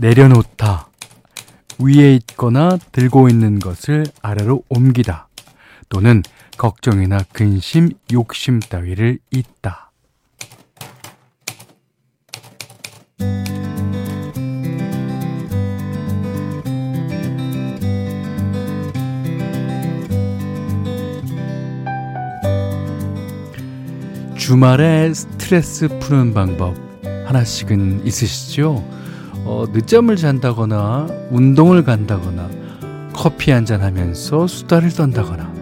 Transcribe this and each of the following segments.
내려놓다. 위에 있거나 들고 있는 것을 아래로 옮기다. 또는 걱정이나 근심, 욕심 따위를 잇다. 주말에 스트레스 푸는 방법 하나씩은 있으시죠? 어, 늦잠을 잔다거나 운동을 간다거나 커피 한 잔 하면서 수다를 떤다거나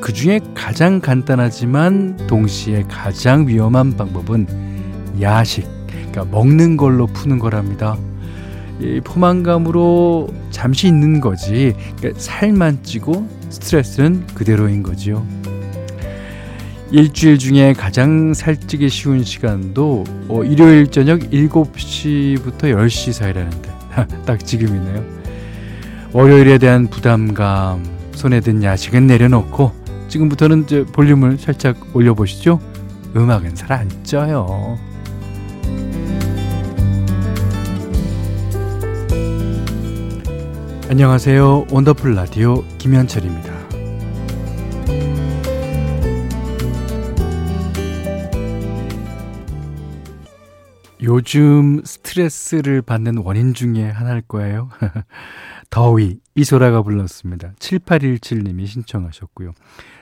그 중에 가장 간단하지만 동시에 가장 위험한 방법은 야식, 그러니까 먹는 걸로 푸는 거랍니다. 이 포만감으로 잠시 있는 거지, 그러니까 살만 찌고 스트레스는 그대로인 거지요. 일주일 중에 가장 살찌기 쉬운 시간도 어, 일요일 저녁 7시부터 10시 사이라는데 딱 지금이네요. 월요일에 대한 부담감, 손에 든 야식은 내려놓고 지금부터는 저 볼륨을 살짝 올려보시죠. 음악은 잘 안 쪄요. 안녕하세요. 원더풀 라디오 김현철입니다. 요즘 스트레스를 받는 원인 중에 하나일 거예요. 더위, 이소라가 불렀습니다. 7817님이 신청하셨고요.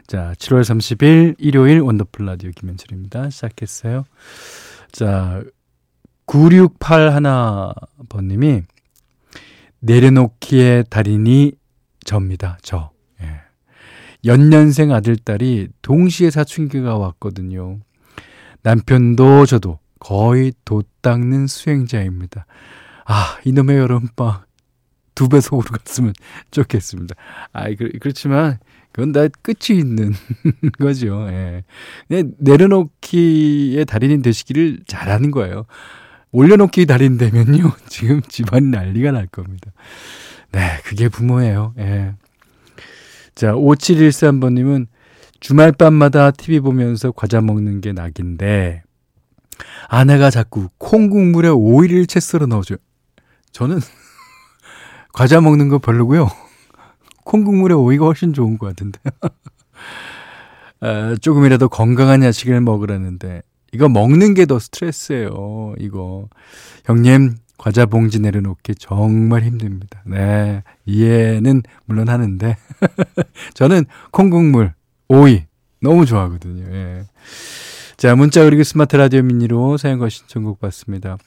자, 7월 30일 일요일 원더풀 라디오 김현철입니다. 시작했어요. 자, 9681번님이 내려놓기의 달인이 접니다. 저. 예. 연년생 아들딸이 동시에 사춘기가 왔거든요. 남편도 저도 거의 돛 닦는 수행자입니다. 아, 이놈의 여름방 두 배 속으로 갔으면 좋겠습니다. 아, 그, 그렇지만 그건 다 끝이 있는 거죠. 예. 그냥 내려놓기의 달인이 되시기를 잘하는 거예요. 올려놓기 달인 되면요. 지금 집안 난리가 날 겁니다. 네, 그게 부모예요. 예. 자, 5713번님은 주말 밤마다 TV 보면서 과자 먹는 게 낙인데, 아내가 자꾸 콩국물에 오이를 채 썰어 넣어줘요. 저는 과자 먹는 거 별로고요. 콩국물에 오이가 훨씬 좋은 것 같은데. 아, 조금이라도 건강한 야식을 먹으라는데 이거 먹는 게 더 스트레스예요. 이거 형님 과자 봉지 내려놓기 정말 힘듭니다. 네 이해는 물론 하는데 저는 콩국물 오이 너무 좋아하거든요. 예. 자, 문자 그리고 스마트 라디오 미니로 사연과 신청곡 받습니다.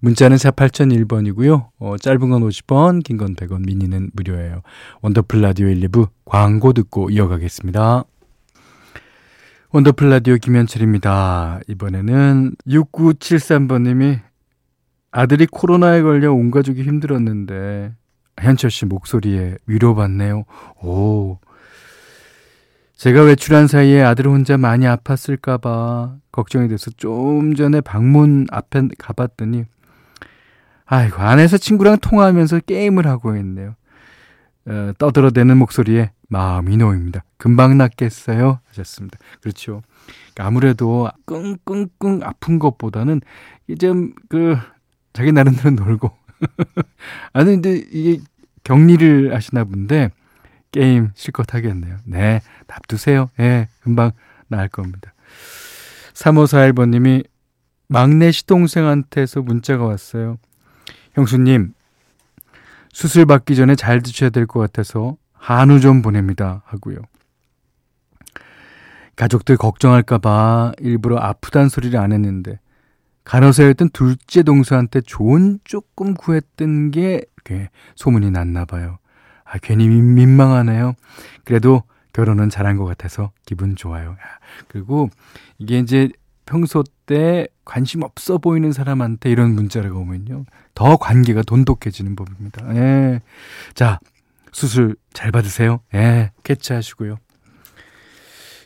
문자는 4 8001번이고요. 어, 짧은 건 50원, 긴 건 100원, 미니는 무료예요. 원더풀 라디오 1, 2부 광고 듣고 이어가겠습니다. 원더풀 라디오 김현철입니다. 이번에는 6973번님이 아들이 코로나에 걸려 온 가족이 힘들었는데 현철 씨 목소리에 위로받네요. 오, 제가 외출한 사이에 아들 혼자 많이 아팠을까봐 걱정이 돼서 좀 전에 방문 앞에 가봤더니 아이고 안에서 친구랑 통화하면서 게임을 하고 있네요. 어, 떠들어대는 목소리에 마음이 놓입니다. 금방 낫겠어요 하셨습니다. 그렇죠. 그러니까 아무래도 끙끙끙 아픈 것보다는 이제 그 자기 나름대로 놀고 아니 근데 이게 격리를 하시나 본데 게임 실컷 하겠네요. 네, 납두세요. 예, 네, 금방 나을 겁니다. 3541번님이 막내 시동생한테서 문자가 왔어요. 형수님, 수술 받기 전에 잘 드셔야 될 것 같아서 한우 좀 보냅니다. 하고요. 가족들 걱정할까봐 일부러 아프단 소리를 안 했는데, 간호사였던 둘째 동서한테 좋은 조금 구했던 게 소문이 났나 봐요. 아, 괜히 민망하네요. 그래도 결혼은 잘한 것 같아서 기분 좋아요. 그리고 이게 이제 평소 때 관심 없어 보이는 사람한테 이런 문자를 오면요. 더 관계가 돈독해지는 법입니다. 예. 자, 수술 잘 받으세요. 예, 캐치하시고요.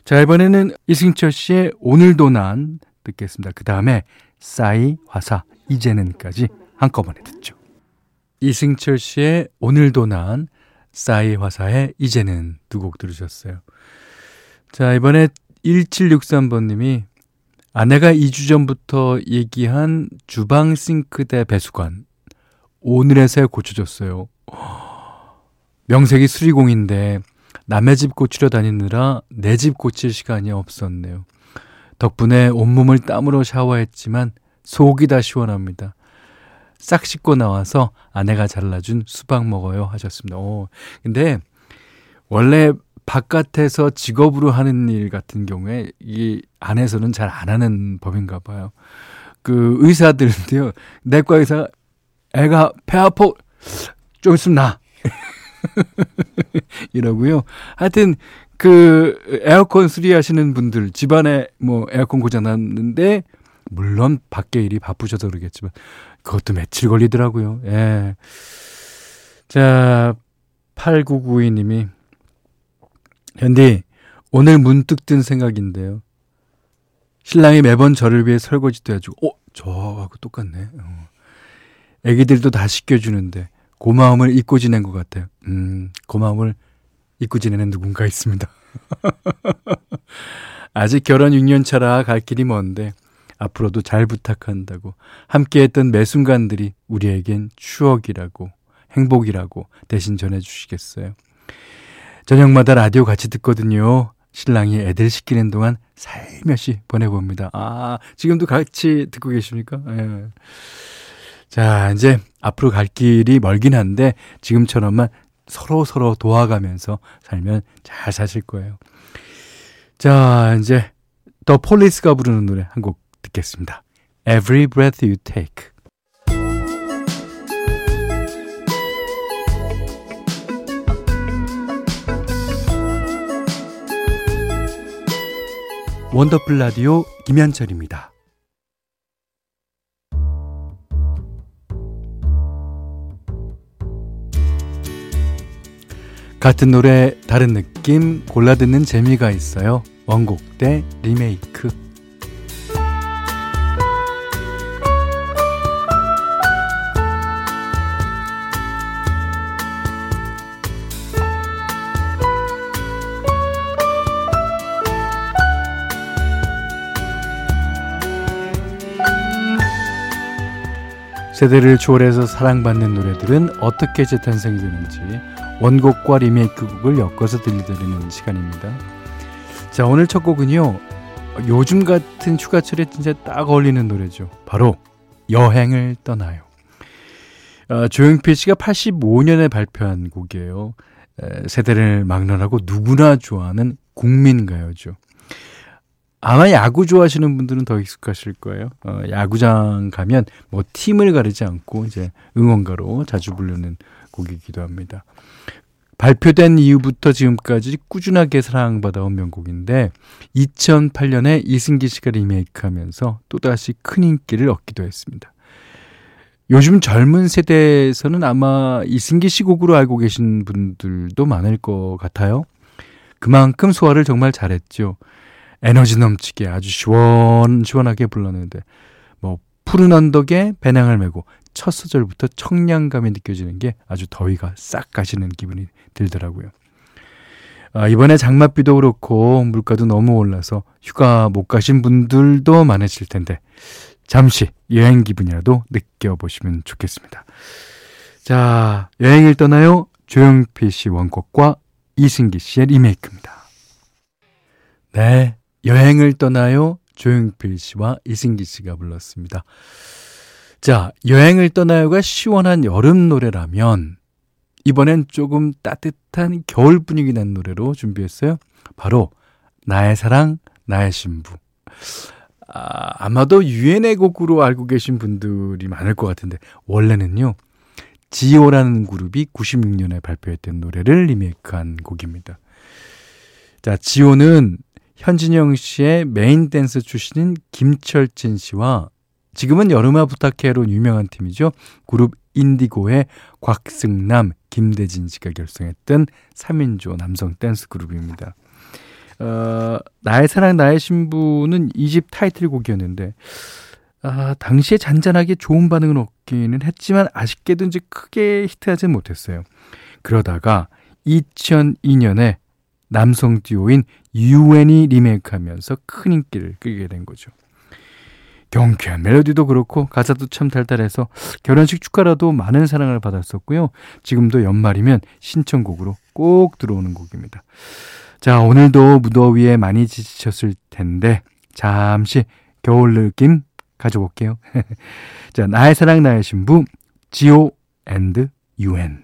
자, 이번에는 이승철 씨의 오늘도 난 듣겠습니다. 그 다음에 싸이, 화사, 이제는까지 한꺼번에 듣죠. 이승철 씨의 오늘도 난 싸이 화사의 이제는 두 곡 들으셨어요. 자, 이번에 1763번님이 아내가 2주 전부터 얘기한 주방 싱크대 배수관 오늘에서야 고쳐졌어요. 명색이 수리공인데 남의 집 고치러 다니느라 내 집 고칠 시간이 없었네요. 덕분에 온몸을 땀으로 샤워했지만 속이 다 시원합니다. 싹 씻고 나와서 아내가 잘라준 수박 먹어요 하셨습니다. 오, 근데 원래 바깥에서 직업으로 하는 일 같은 경우에 이 안에서는 잘 안 하는 법인가 봐요. 그 의사들은요, 내과 의사 애가 배 아파 좀 있으면 나 이러고요. 하여튼 그 에어컨 수리하시는 분들 집안에 뭐 에어컨 고장 났는데 물론 밖에 일이 바쁘셔서 그러겠지만 그것도 며칠 걸리더라고요. 예. 자, 8992님이 현디 오늘 문득 든 생각인데요. 신랑이 매번 저를 위해 설거지도 해주고, 어, 저하고 똑같네. 어. 애기들도 다 씻겨주는데 고마움을 잊고 지낸 것 같아요. 음, 고마움을 잊고 지내는 누군가 있습니다. 아직 결혼 6년 차라 갈 길이 먼데 앞으로도 잘 부탁한다고 함께했던 매 순간들이 우리에겐 추억이라고 행복이라고 대신 전해주시겠어요. 저녁마다 라디오 같이 듣거든요. 신랑이 애들 시키는 동안 살며시 보내봅니다. 아, 지금도 같이 듣고 계십니까? 예. 자, 이제 앞으로 갈 길이 멀긴 한데 지금처럼만 서로 서로 도와가면서 살면 잘 사실 거예요. 자, 이제 더 폴리스가 부르는 노래 한 곡 듣겠습니다. Every breath you take. 원더풀 라디오 김현철입니다. 같은 노래 다른 느낌 골라 듣는 재미가 있어요. 원곡 대 리메이크. 세대를 초월해서 사랑받는 노래들은 어떻게 재탄생이 되는지 원곡과 리메이크 곡을 엮어서 들려드리는 시간입니다. 자, 오늘 첫 곡은요. 요즘 같은 휴가철에 진짜 딱 어울리는 노래죠. 바로 여행을 떠나요. 어, 조용필 씨가 85년에 발표한 곡이에요. 에, 세대를 막론하고 누구나 좋아하는 국민가요죠. 아마 야구 좋아하시는 분들은 더 익숙하실 거예요. 어, 야구장 가면 뭐 팀을 가리지 않고 이제 응원가로 자주 부르는 곡이기도 합니다. 발표된 이후부터 지금까지 꾸준하게 사랑받아온 명곡인데 2008년에 이승기 씨가 리메이크하면서 또다시 큰 인기를 얻기도 했습니다. 요즘 젊은 세대에서는 아마 이승기 씨 곡으로 알고 계신 분들도 많을 것 같아요. 그만큼 소화를 정말 잘했죠. 에너지 넘치게 아주 시원 시원하게 불렀는데 뭐 푸른 언덕에 배낭을 메고 첫 소절부터 청량감이 느껴지는 게 아주 더위가 싹 가시는 기분이 들더라고요. 아, 이번에 장맛비도 그렇고 물가도 너무 올라서 휴가 못 가신 분들도 많으실 텐데 잠시 여행 기분이라도 느껴보시면 좋겠습니다. 자, 여행을 떠나요. 조영필 씨 원곡과 이승기 씨의 리메이크입니다. 네, 여행을 떠나요. 조영필 씨와 이승기 씨가 불렀습니다. 자, 여행을 떠나요가 시원한 여름 노래라면 이번엔 조금 따뜻한 겨울 분위기 난 노래로 준비했어요. 바로 나의 사랑, 나의 신부. 아, 아마도 유엔의 곡으로 알고 계신 분들이 많을 것 같은데 원래는요. 지오라는 그룹이 96년에 발표했던 노래를 리메이크한 곡입니다. 자, 지오는 현진영 씨의 메인 댄스 출신인 김철진 씨와 지금은 여름아 부탁해로 유명한 팀이죠. 그룹 인디고의 곽승남, 김대진 씨가 결성했던 3인조 남성 댄스 그룹입니다. 어, 나의 사랑 나의 신부는 이 집 타이틀곡이었는데 아, 당시에 잔잔하게 좋은 반응을 얻기는 했지만 아쉽게도 이제 크게 히트하지 못했어요. 그러다가 2002년에 남성 듀오인 유엔이 리메이크하면서 큰 인기를 끌게 된 거죠. 경쾌한 멜로디도 그렇고 가사도 참 달달해서 결혼식 축가라도 많은 사랑을 받았었고요. 지금도 연말이면 신청곡으로 꼭 들어오는 곡입니다. 자, 오늘도 무더위에 많이 지치셨을 텐데 잠시 겨울 느낌 가져볼게요. 자, 나의 사랑 나의 신부 지오 and 유엔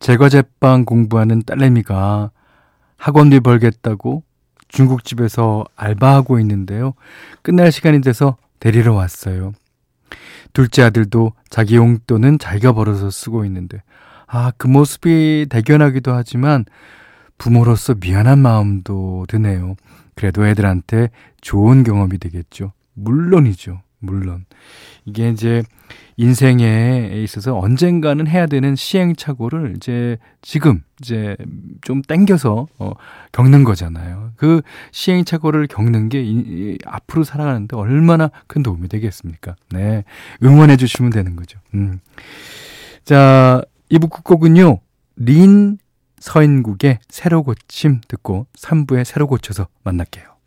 제과제빵 공부하는 딸내미가 학원비 벌겠다고 중국집에서 알바하고 있는데요. 끝날 시간이 돼서 데리러 왔어요. 둘째 아들도 자기 용돈은 자기가 벌어서 쓰고 있는데, 아, 그 모습이 대견하기도 하지만 부모로서 미안한 마음도 드네요. 그래도 애들한테 좋은 경험이 되겠죠. 물론이죠. 물론. 이게 이제 인생에 있어서 언젠가는 해야 되는 시행착오를 이제 지금 이제 좀 땡겨서 어, 겪는 거잖아요. 그 시행착오를 겪는 게 이, 이, 앞으로 살아가는데 얼마나 큰 도움이 되겠습니까? 네. 응원해 주시면 되는 거죠. 음. 자, 이부 끝곡은요. 린 서인국의 새로 고침 듣고 3부에 새로 고쳐서 만날게요.